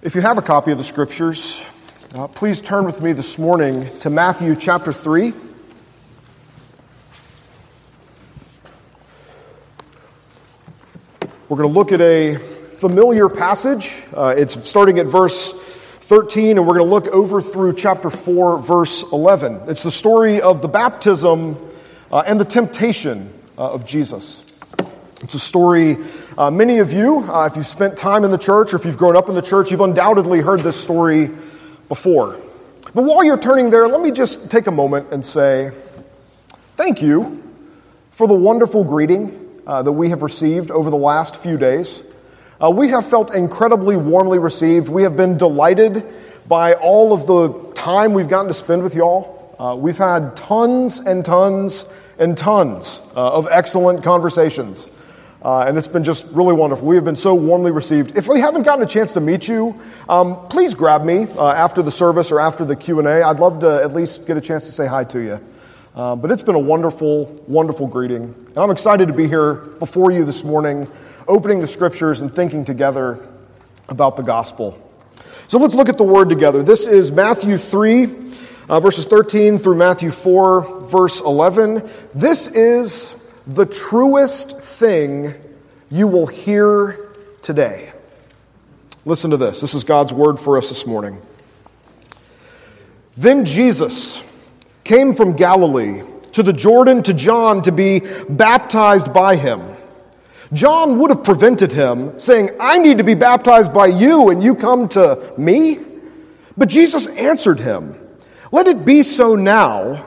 If you have a copy of the scriptures, uh, please turn with me this morning to Matthew chapter 3. We're going to look at a familiar passage. Uh, it's starting at verse 13, and we're going to look over through chapter 4, verse 11. It's the story of the baptism uh, and the temptation uh, of Jesus. It's a story, uh, many of you, uh, if you've spent time in the church or if you've grown up in the church, you've undoubtedly heard this story before. But while you're turning there, let me just take a moment and say thank you for the wonderful greeting uh, that we have received over the last few days. Uh, we have felt incredibly warmly received. We have been delighted by all of the time we've gotten to spend with y'all. Uh, we've had tons and tons and tons uh, of excellent conversations. Uh, and it's been just really wonderful. We have been so warmly received. If we haven't gotten a chance to meet you, um, please grab me uh, after the service or after the Q and A. I'd love to at least get a chance to say hi to you. Uh, but it's been a wonderful, wonderful greeting, and I'm excited to be here before you this morning, opening the scriptures and thinking together about the gospel. So let's look at the word together. This is Matthew three. Uh, verses 13 through Matthew 4, verse 11. This is the truest thing you will hear today. Listen to this. This is God's word for us this morning. Then Jesus came from Galilee to the Jordan to John to be baptized by him. John would have prevented him, saying, I need to be baptized by you, and you come to me? But Jesus answered him, Let it be so now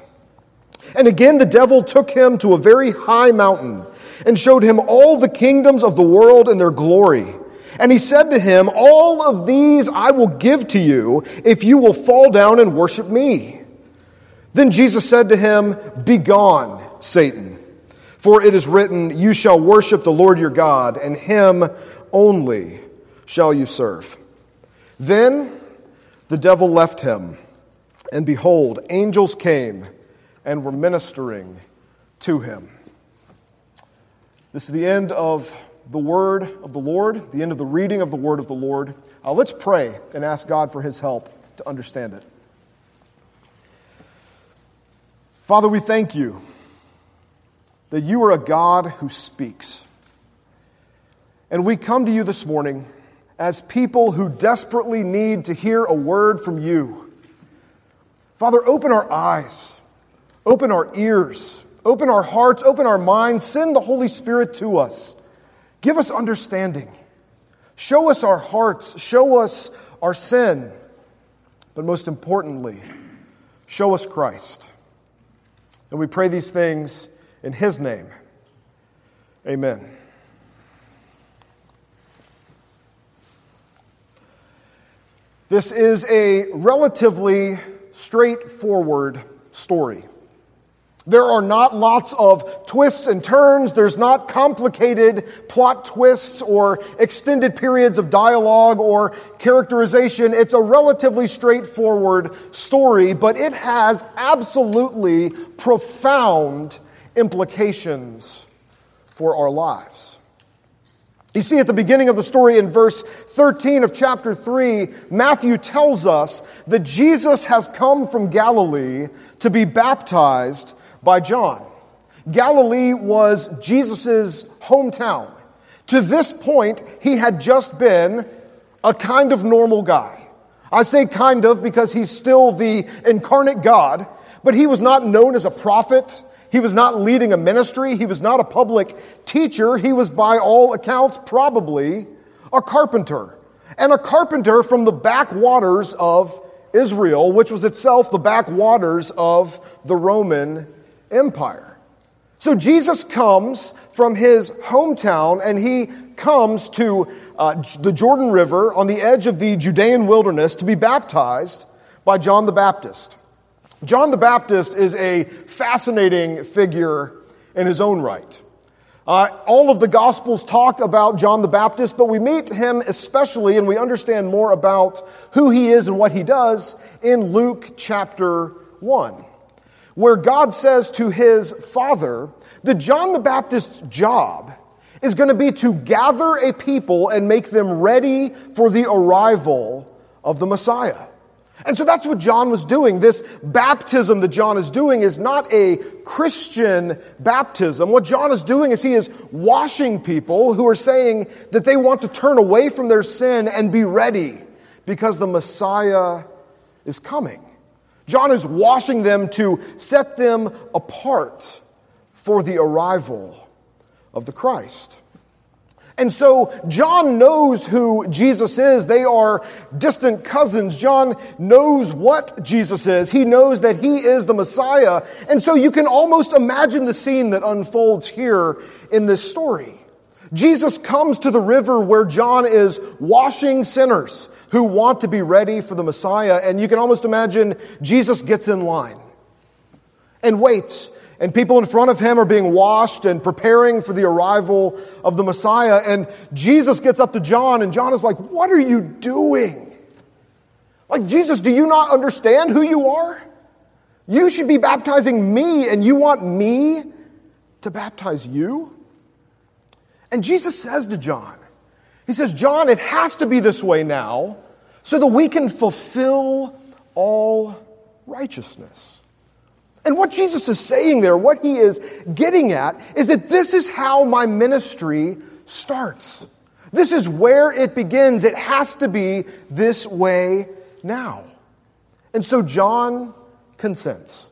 And again, the devil took him to a very high mountain and showed him all the kingdoms of the world and their glory. And he said to him, All of these I will give to you if you will fall down and worship me. Then Jesus said to him, Begone, Satan, for it is written, You shall worship the Lord your God, and him only shall you serve. Then the devil left him, and behold, angels came and were ministering to him. This is the end of the word of the Lord, the end of the reading of the word of the Lord. Uh, let's pray and ask God for his help to understand it. Father, we thank you that you are a God who speaks. And we come to you this morning as people who desperately need to hear a word from you. Father, open our eyes Open our ears, open our hearts, open our minds. Send the Holy Spirit to us. Give us understanding. Show us our hearts. Show us our sin. But most importantly, show us Christ. And we pray these things in His name. Amen. This is a relatively straightforward story. There are not lots of twists and turns. There's not complicated plot twists or extended periods of dialogue or characterization. It's a relatively straightforward story, but it has absolutely profound implications for our lives. You see, at the beginning of the story in verse 13 of chapter 3, Matthew tells us that Jesus has come from Galilee to be baptized by John. Galilee was Jesus' hometown. To this point, he had just been a kind of normal guy. I say kind of because he's still the incarnate God, but he was not known as a prophet. He was not leading a ministry. He was not a public teacher. He was, by all accounts, probably a carpenter. And a carpenter from the backwaters of Israel, which was itself the backwaters of the Roman Empire. So Jesus comes from his hometown and he comes to uh, the Jordan River on the edge of the Judean wilderness to be baptized by John the Baptist. John the Baptist is a fascinating figure in his own right. Uh, all of the Gospels talk about John the Baptist, but we meet him especially and we understand more about who he is and what he does in Luke chapter 1 where God says to his father that John the Baptist's job is going to be to gather a people and make them ready for the arrival of the Messiah. And so that's what John was doing. This baptism that John is doing is not a Christian baptism. What John is doing is he is washing people who are saying that they want to turn away from their sin and be ready because the Messiah is coming. John is washing them to set them apart for the arrival of the Christ. And so John knows who Jesus is. They are distant cousins. John knows what Jesus is. He knows that he is the Messiah. And so you can almost imagine the scene that unfolds here in this story. Jesus comes to the river where John is washing sinners who want to be ready for the Messiah. And you can almost imagine Jesus gets in line and waits. And people in front of him are being washed and preparing for the arrival of the Messiah. And Jesus gets up to John, and John is like, What are you doing? Like, Jesus, do you not understand who you are? You should be baptizing me, and you want me to baptize you? And Jesus says to John, he says, John, it has to be this way now so that we can fulfill all righteousness. And what Jesus is saying there, what he is getting at, is that this is how my ministry starts. This is where it begins. It has to be this way now. And so John consents.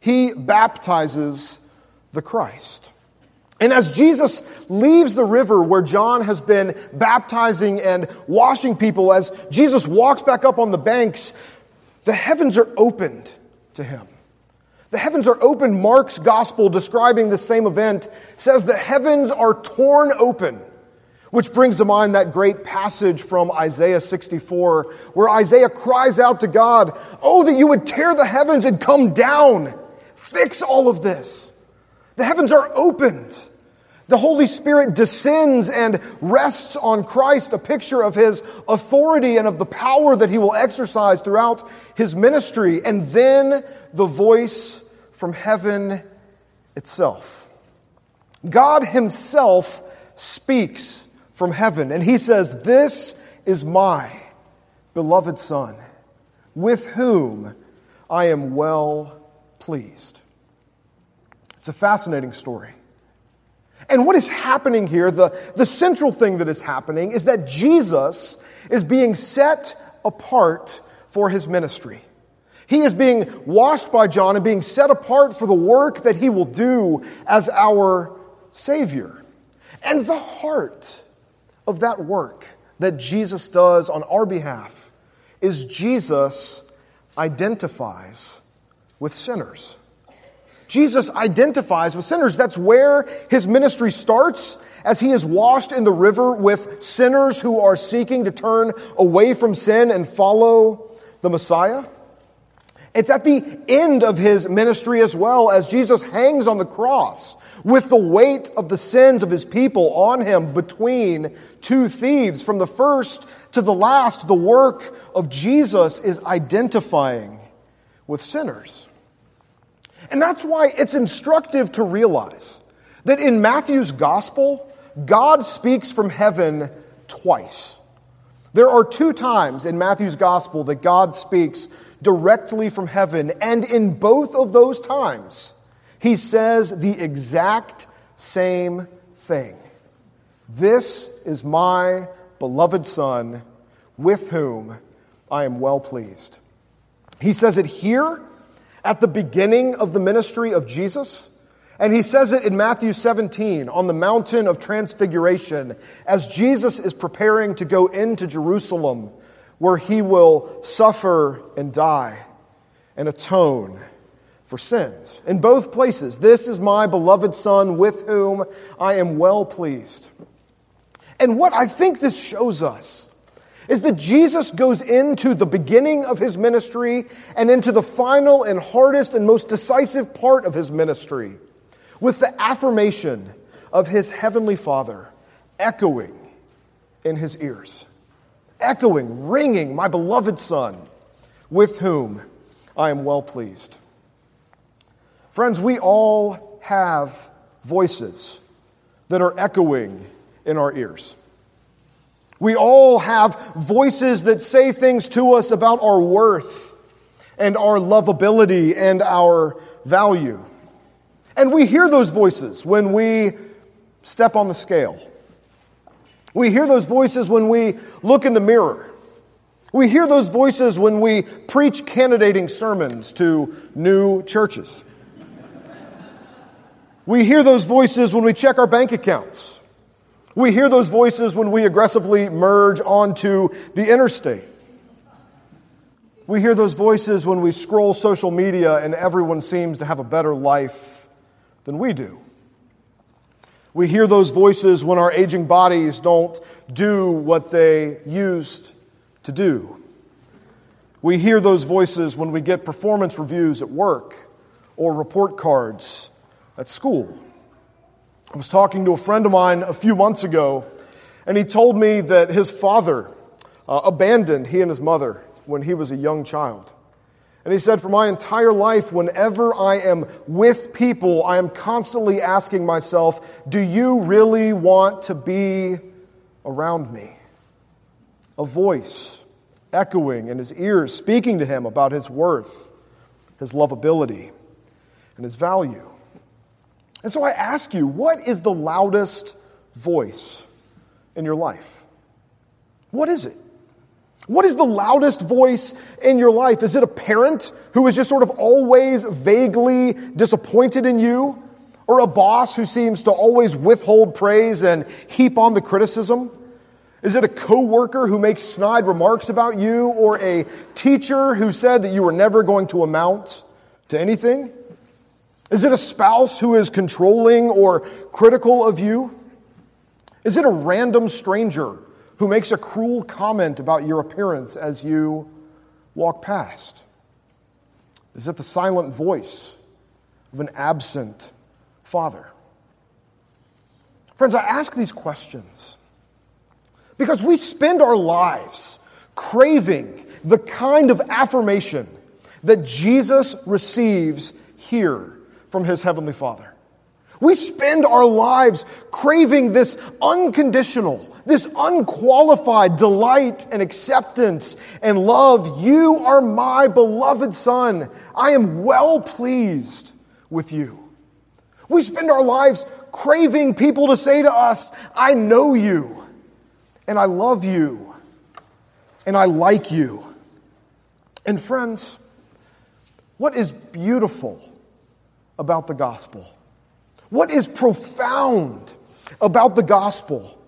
He baptizes the Christ. And as Jesus leaves the river where John has been baptizing and washing people, as Jesus walks back up on the banks, the heavens are opened to him. The heavens are open. Mark's gospel describing the same event says the heavens are torn open, which brings to mind that great passage from Isaiah 64, where Isaiah cries out to God, Oh, that you would tear the heavens and come down, fix all of this. The heavens are opened. The Holy Spirit descends and rests on Christ, a picture of his authority and of the power that he will exercise throughout his ministry. And then the voice from heaven itself. God himself speaks from heaven, and he says, This is my beloved Son, with whom I am well pleased. It's a fascinating story. And what is happening here, the, the central thing that is happening, is that Jesus is being set apart for his ministry. He is being washed by John and being set apart for the work that he will do as our Savior. And the heart of that work that Jesus does on our behalf is Jesus identifies with sinners. Jesus identifies with sinners. That's where his ministry starts as he is washed in the river with sinners who are seeking to turn away from sin and follow the Messiah. It's at the end of his ministry as well, as Jesus hangs on the cross with the weight of the sins of his people on him between two thieves. From the first to the last, the work of Jesus is identifying with sinners. And that's why it's instructive to realize that in Matthew's gospel, God speaks from heaven twice. There are two times in Matthew's gospel that God speaks directly from heaven, and in both of those times, he says the exact same thing This is my beloved Son, with whom I am well pleased. He says it here at the beginning of the ministry of Jesus. And he says it in Matthew 17 on the mountain of transfiguration as Jesus is preparing to go into Jerusalem where he will suffer and die and atone for sins. In both places, this is my beloved Son with whom I am well pleased. And what I think this shows us is that Jesus goes into the beginning of his ministry and into the final and hardest and most decisive part of his ministry with the affirmation of his heavenly Father echoing in his ears echoing, ringing, my beloved Son, with whom I am well pleased. Friends, we all have voices that are echoing in our ears. We all have voices that say things to us about our worth and our lovability and our value. And we hear those voices when we step on the scale we hear those voices when we look in the mirror. We hear those voices when we preach candidating sermons to new churches. We hear those voices when we check our bank accounts. We hear those voices when we aggressively merge onto the interstate. We hear those voices when we scroll social media and everyone seems to have a better life than we do. We hear those voices when our aging bodies don't do what they used to do. We hear those voices when we get performance reviews at work or report cards at school. I was talking to a friend of mine a few months ago, and he told me that his father uh, abandoned he and his mother when he was a young child. And he said, For my entire life, whenever I am with people, I am constantly asking myself, Do you really want to be around me? A voice echoing in his ears, speaking to him about his worth, his lovability, and his value. And so I ask you, what is the loudest voice in your life? What is it? What is the loudest voice in your life? Is it a parent who is just sort of always vaguely disappointed in you? Or a boss who seems to always withhold praise and heap on the criticism? Is it a coworker who makes snide remarks about you? Or a teacher who said that you were never going to amount to anything? Is it a spouse who is controlling or critical of you? Is it a random stranger who makes a cruel comment about your appearance as you walk past? Is it the silent voice of an absent father? Friends, I ask these questions because we spend our lives craving the kind of affirmation that Jesus receives here from his heavenly Father. We spend our lives craving this unconditional, this unqualified delight and acceptance and love. You are my beloved Son. I am well pleased with you. We spend our lives craving people to say to us, I know you, and I love you, and I like you. And friends, what is beautiful about the gospel? What is profound about the gospel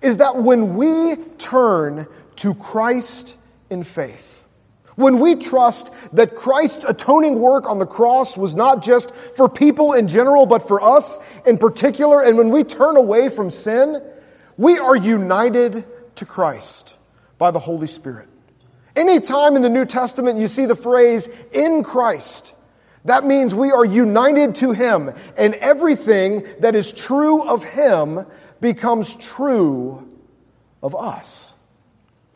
is that when we turn to Christ in faith, when we trust that Christ's atoning work on the cross was not just for people in general, but for us in particular, and when we turn away from sin, we are united to Christ by the Holy Spirit. Anytime in the New Testament you see the phrase in Christ, that means we are united to Him, and everything that is true of Him becomes true of us.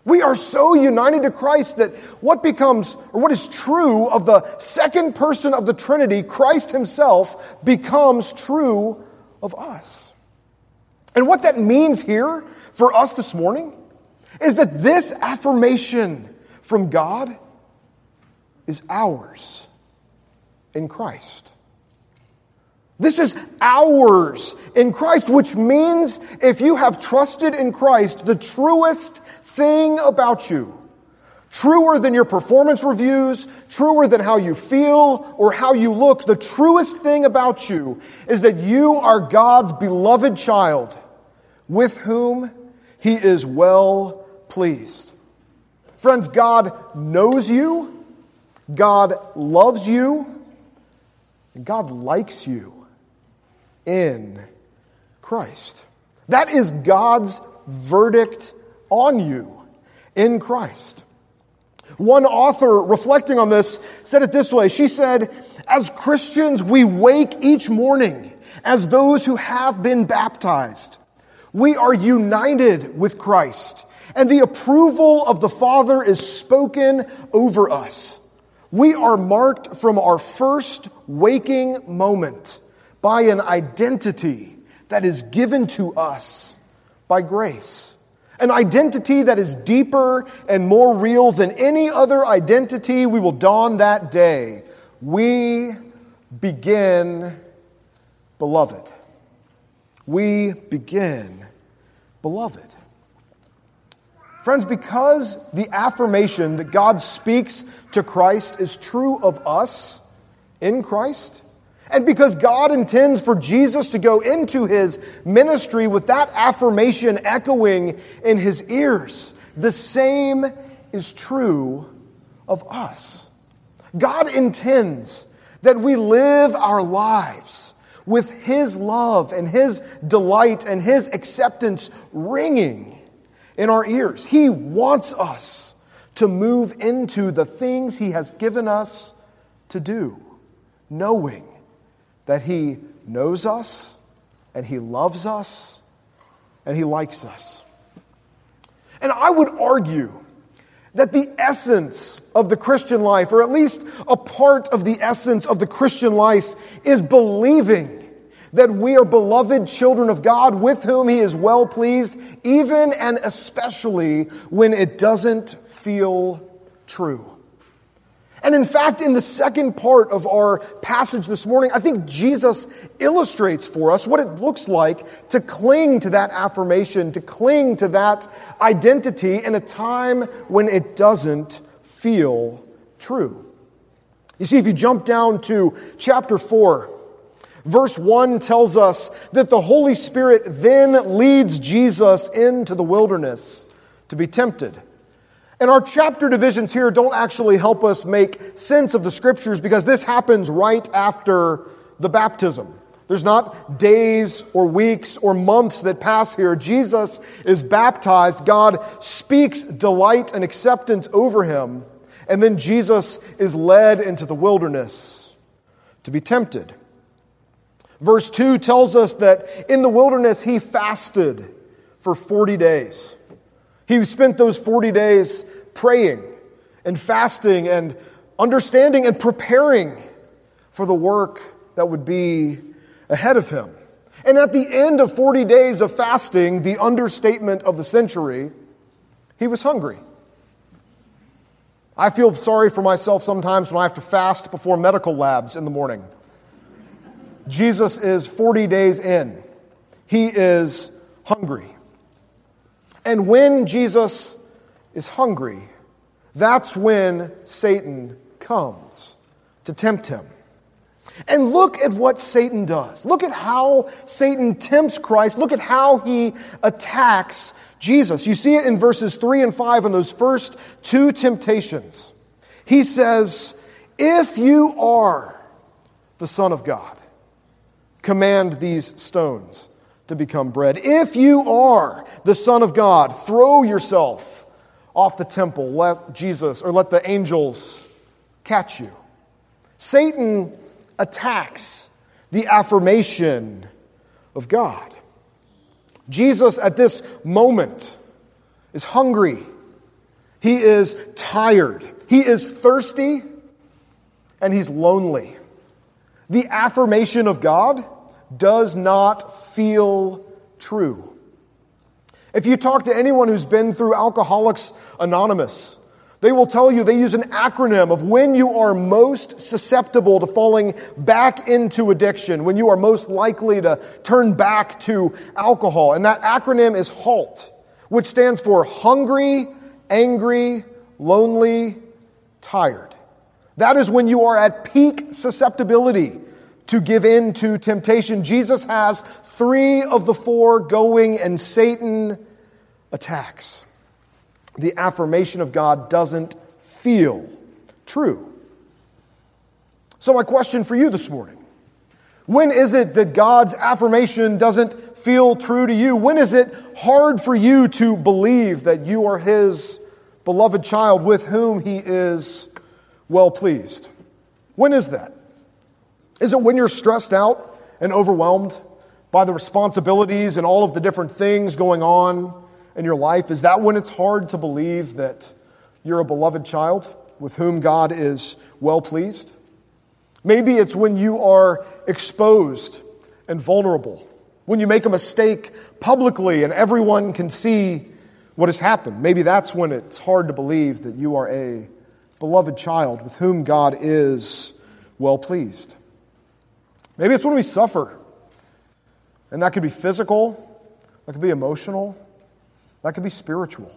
We are so united to Christ that what becomes, or what is true of the second person of the Trinity, Christ Himself, becomes true of us. And what that means here for us this morning is that this affirmation from God is ours in Christ. This is ours in Christ, which means if you have trusted in Christ, the truest thing about you, truer than your performance reviews, truer than how you feel or how you look, the truest thing about you is that you are God's beloved child with whom he is well pleased. Friends, God knows you, God loves you, and God likes you in Christ. That is God's verdict on you in Christ. One author reflecting on this said it this way. She said, As Christians, we wake each morning as those who have been baptized. We are united with Christ, and the approval of the Father is spoken over us. We are marked from our first waking moment by an identity that is given to us by grace. An identity that is deeper and more real than any other identity we will don that day. We begin beloved. We begin beloved. Friends, because the affirmation that God speaks to Christ is true of us in Christ, and because God intends for Jesus to go into his ministry with that affirmation echoing in his ears, the same is true of us. God intends that we live our lives with his love and his delight and his acceptance ringing in our ears. He wants us to move into the things he has given us to do, knowing that He knows us and He loves us and He likes us. And I would argue that the essence of the Christian life, or at least a part of the essence of the Christian life, is believing that we are beloved children of God with whom He is well pleased, even and especially when it doesn't feel true. And in fact, in the second part of our passage this morning, I think Jesus illustrates for us what it looks like to cling to that affirmation, to cling to that identity in a time when it doesn't feel true. You see, if you jump down to chapter 4, verse 1 tells us that the Holy Spirit then leads Jesus into the wilderness to be tempted. And our chapter divisions here don't actually help us make sense of the scriptures because this happens right after the baptism. There's not days or weeks or months that pass here. Jesus is baptized. God speaks delight and acceptance over him. And then Jesus is led into the wilderness to be tempted. Verse 2 tells us that in the wilderness he fasted for 40 days. He spent those 40 days praying and fasting and understanding and preparing for the work that would be ahead of him. And at the end of 40 days of fasting, the understatement of the century, he was hungry. I feel sorry for myself sometimes when I have to fast before medical labs in the morning. Jesus is 40 days in. He is hungry. And when Jesus is hungry, that's when Satan comes to tempt him. And look at what Satan does. Look at how Satan tempts Christ. Look at how he attacks Jesus. You see it in verses 3 and 5 in those first two temptations. He says, If you are the Son of God, command these stones to become bread. If you are the Son of God, throw yourself off the temple, let Jesus or let the angels catch you. Satan attacks the affirmation of God. Jesus, at this moment, is hungry. He is tired. He is thirsty and he's lonely. The affirmation of God does not feel true. If you talk to anyone who's been through Alcoholics Anonymous, they will tell you they use an acronym of when you are most susceptible to falling back into addiction, when you are most likely to turn back to alcohol. And that acronym is HALT, which stands for hungry, angry, lonely, tired. That is when you are at peak susceptibility to give in to temptation. Jesus has three of the four going, and Satan attacks. The affirmation of God doesn't feel true. So, my question for you this morning when is it that God's affirmation doesn't feel true to you? When is it hard for you to believe that you are His beloved child with whom He is well pleased? When is that? Is it when you're stressed out and overwhelmed by the responsibilities and all of the different things going on in your life? Is that when it's hard to believe that you're a beloved child with whom God is well pleased? Maybe it's when you are exposed and vulnerable, when you make a mistake publicly and everyone can see what has happened. Maybe that's when it's hard to believe that you are a beloved child with whom God is well pleased. Maybe it's when we suffer. And that could be physical, that could be emotional, that could be spiritual.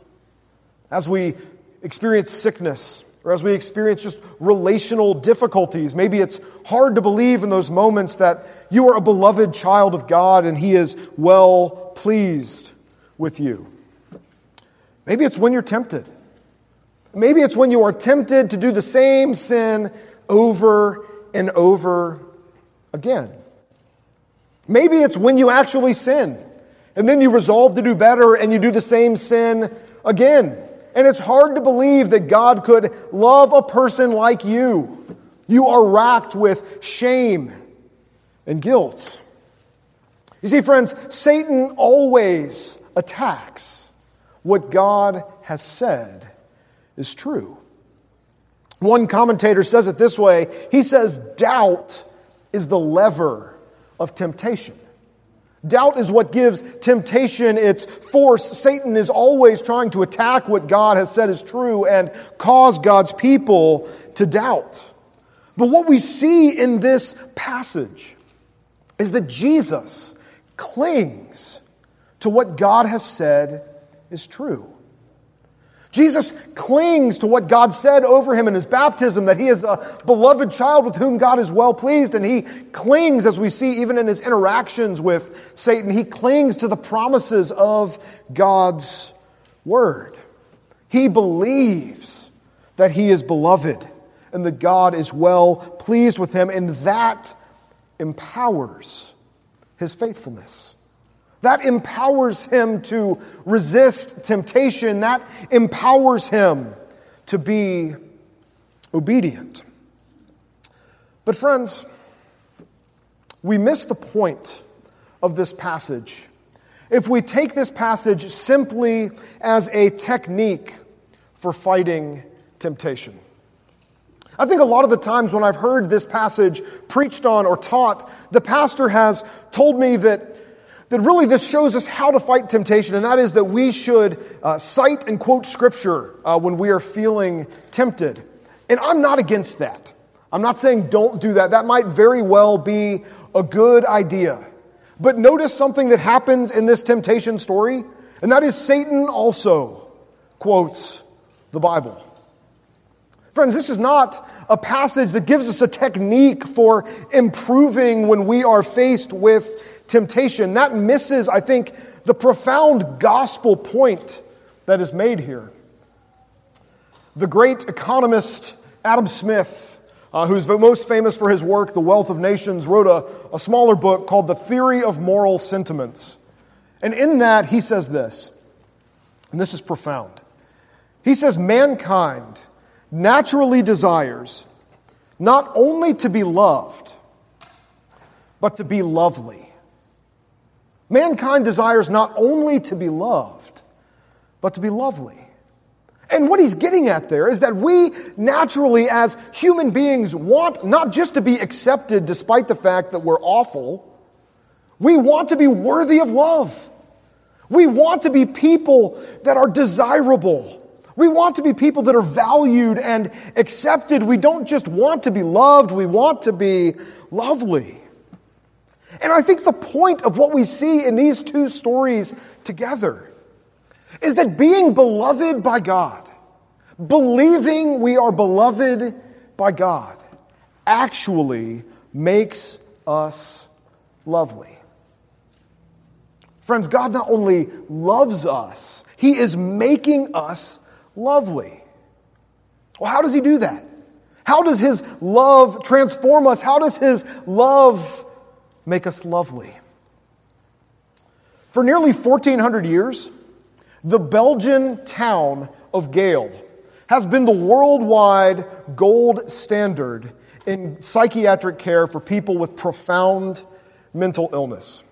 As we experience sickness, or as we experience just relational difficulties, maybe it's hard to believe in those moments that you are a beloved child of God and He is well pleased with you. Maybe it's when you're tempted. Maybe it's when you are tempted to do the same sin over and over again. Maybe it's when you actually sin and then you resolve to do better and you do the same sin again. And it's hard to believe that God could love a person like you. You are racked with shame and guilt. You see, friends, Satan always attacks what God has said is true. One commentator says it this way he says, Doubt is the lever of temptation. Doubt is what gives temptation its force. Satan is always trying to attack what God has said is true and cause God's people to doubt. But what we see in this passage is that Jesus clings to what God has said is true. Jesus clings to what God said over him in his baptism, that he is a beloved child with whom God is well pleased. And he clings, as we see even in his interactions with Satan, he clings to the promises of God's word. He believes that he is beloved and that God is well pleased with him, and that empowers his faithfulness. That empowers him to resist temptation. That empowers him to be obedient. But, friends, we miss the point of this passage if we take this passage simply as a technique for fighting temptation. I think a lot of the times when I've heard this passage preached on or taught, the pastor has told me that that really this shows us how to fight temptation, and that is that we should uh, cite and quote scripture uh, when we are feeling tempted. And I'm not against that. I'm not saying don't do that. That might very well be a good idea. But notice something that happens in this temptation story, and that is Satan also quotes the Bible. Friends, this is not a passage that gives us a technique for improving when we are faced with temptation. That misses, I think, the profound gospel point that is made here. The great economist Adam Smith, uh, who's most famous for his work, The Wealth of Nations, wrote a, a smaller book called The Theory of Moral Sentiments. And in that, he says this, and this is profound. He says, mankind naturally desires not only to be loved, but to be lovely. Mankind desires not only to be loved, but to be lovely. And what he's getting at there is that we naturally, as human beings, want not just to be accepted despite the fact that we're awful, we want to be worthy of love. We want to be people that are desirable. We want to be people that are valued and accepted. We don't just want to be loved, we want to be lovely. And I think the point of what we see in these two stories together is that being beloved by God, believing we are beloved by God, actually makes us lovely. Friends, God not only loves us, He is making us lovely. Well, how does He do that? How does His love transform us? How does His love make us lovely? For nearly 1,400 years, the Belgian town of Geel has been the worldwide gold standard in psychiatric care for people with profound mental illness.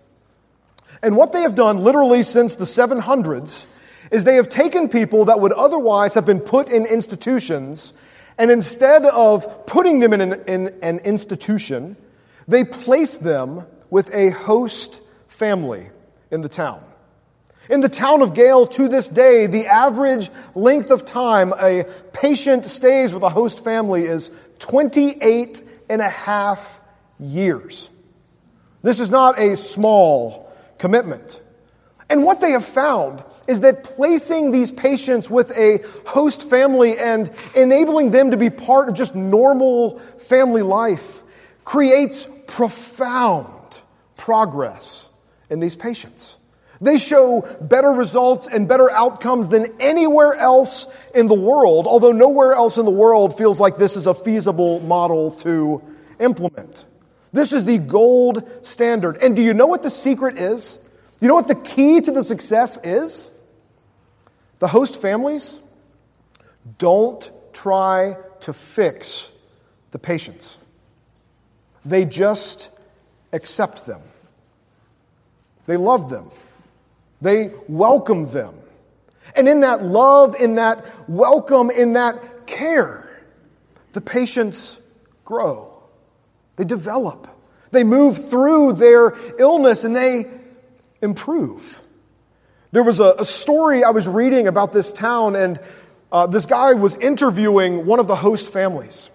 And what they have done literally since the 700s is they have taken people that would otherwise have been put in institutions, and instead of putting them in an, in an institution, they place them with a host family in the town. In the town of Geel to this day, the average length of time a patient stays with a host family is 28 and a half years. This is not a small commitment. And what they have found is that placing these patients with a host family and enabling them to be part of just normal family life creates profound progress in these patients. They show better results and better outcomes than anywhere else in the world, although nowhere else in the world feels like this is a feasible model to implement. This is the gold standard. And do you know what the secret is? You know what the key to the success is? The host families don't try to fix the patients, they just accept them. They love them. They welcome them. And in that love, in that welcome, in that care, the patients grow. They develop. They move through their illness and they improve. There was a, a story I was reading about this town, and uh, this guy was interviewing one of the host families.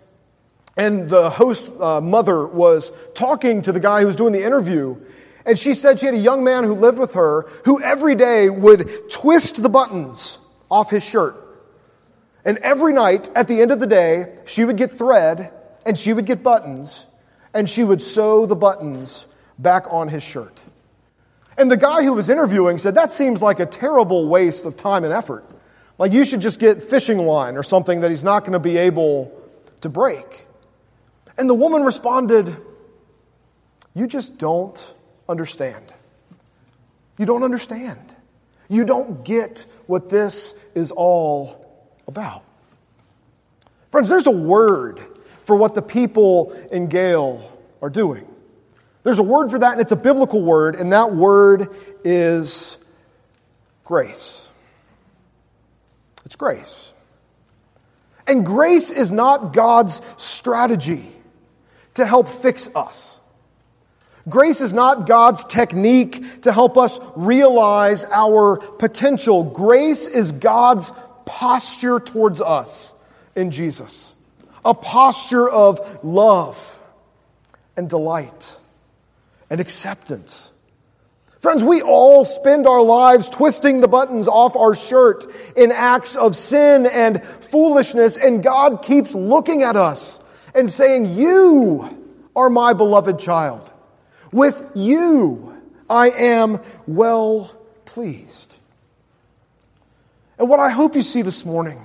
And the host uh, mother was talking to the guy who was doing the interview, and she said she had a young man who lived with her who every day would twist the buttons off his shirt. And every night at the end of the day, she would get thread and she would get buttons and she would sew the buttons back on his shirt. And the guy who was interviewing said, That seems like a terrible waste of time and effort. Like you should just get fishing line or something that he's not going to be able to break. And the woman responded, You just don't understand. You don't understand. You don't get what this is all about. Friends, there's a word for what the people in Geel are doing. There's a word for that, and it's a biblical word, and that word is grace. It's grace. And grace is not God's strategy to help fix us. Grace is not God's technique to help us realize our potential. Grace is God's posture towards us in Jesus. A posture of love and delight and acceptance. Friends, we all spend our lives twisting the buttons off our shirt in acts of sin and foolishness, and God keeps looking at us and saying, You are my beloved child. With you I am well pleased. And what I hope you see this morning,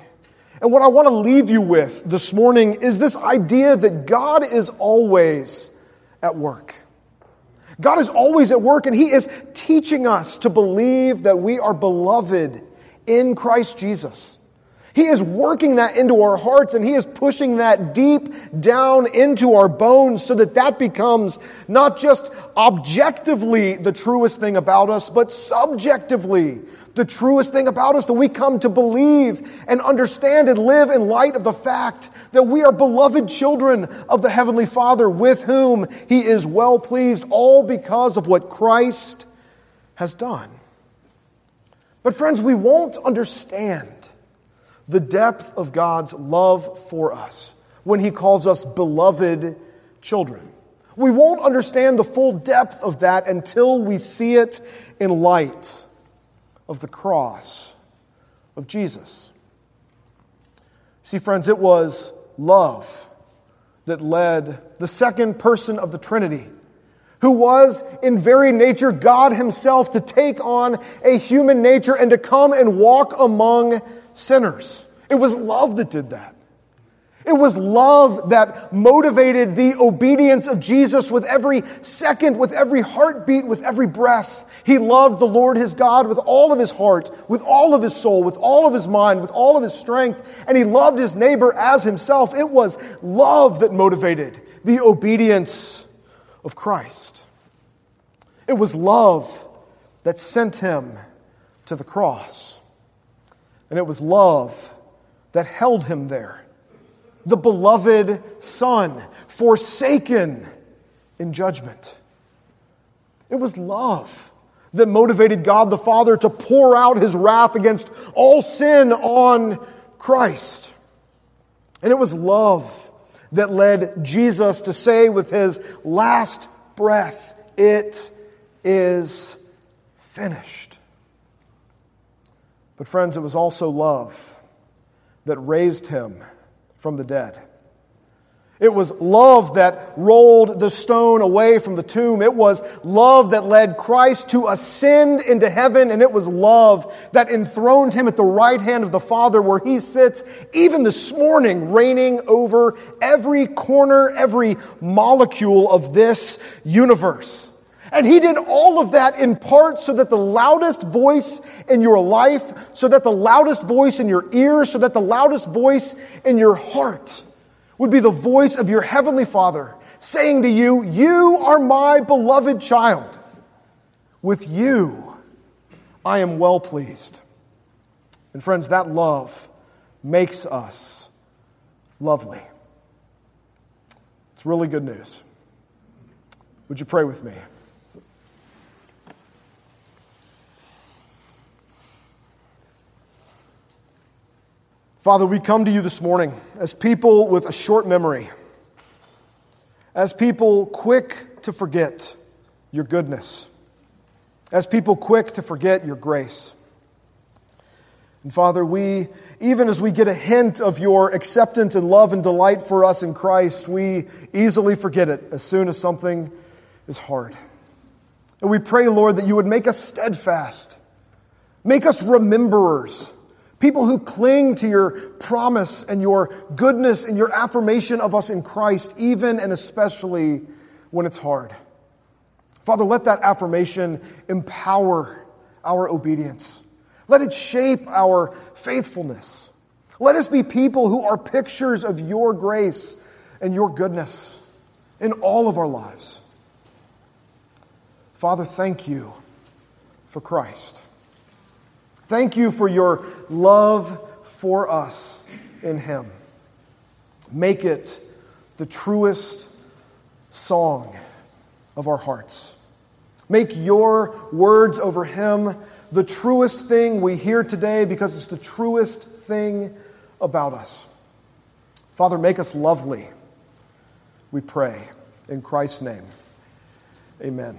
and what I want to leave you with this morning, is this idea that God is always at work. God is always at work, and He is teaching us to believe that we are beloved in Christ Jesus. He is working that into our hearts and He is pushing that deep down into our bones so that that becomes not just objectively the truest thing about us, but subjectively the truest thing about us that we come to believe and understand and live in light of the fact that we are beloved children of the Heavenly Father with whom He is well pleased, all because of what Christ has done. But, friends, we won't understand the depth of God's love for us when He calls us beloved children. We won't understand the full depth of that until we see it in light of the cross of Jesus. See, friends, it was love that led the second person of the Trinity, who was in very nature God Himself, to take on a human nature and to come and walk among sinners. It was love that did that. It was love that motivated the obedience of Jesus with every second, with every heartbeat, with every breath. He loved the Lord his God with all of his heart, with all of his soul, with all of his mind, with all of his strength, and he loved his neighbor as himself. It was love that motivated the obedience of Christ. It was love that sent him to the cross. And it was love that held him there the beloved Son, forsaken in judgment. It was love that motivated God the Father to pour out his wrath against all sin on Christ. And it was love that led Jesus to say with his last breath, It is finished. But, friends, it was also love that raised him from the dead. It was love that rolled the stone away from the tomb. It was love that led Christ to ascend into heaven. And it was love that enthroned him at the right hand of the Father, where he sits even this morning, reigning over every corner, every molecule of this universe. And he did all of that in part so that the loudest voice in your life, so that the loudest voice in your ears, so that the loudest voice in your heart would be the voice of your heavenly Father saying to you, You are my beloved child. With you, I am well pleased. And friends, that love makes us lovely. It's really good news. Would you pray with me? Father, we come to you this morning as people with a short memory, as people quick to forget your goodness, as people quick to forget your grace. And Father, we, even as we get a hint of your acceptance and love and delight for us in Christ, we easily forget it as soon as something is hard. And we pray, Lord, that you would make us steadfast, make us rememberers People who cling to your promise and your goodness and your affirmation of us in Christ, even and especially when it's hard. Father, let that affirmation empower our obedience. Let it shape our faithfulness. Let us be people who are pictures of your grace and your goodness in all of our lives. Father, thank you for Christ. Thank you for your love for us in Him. Make it the truest song of our hearts. Make your words over Him the truest thing we hear today because it's the truest thing about us. Father, make us lovely, we pray. In Christ's name, amen.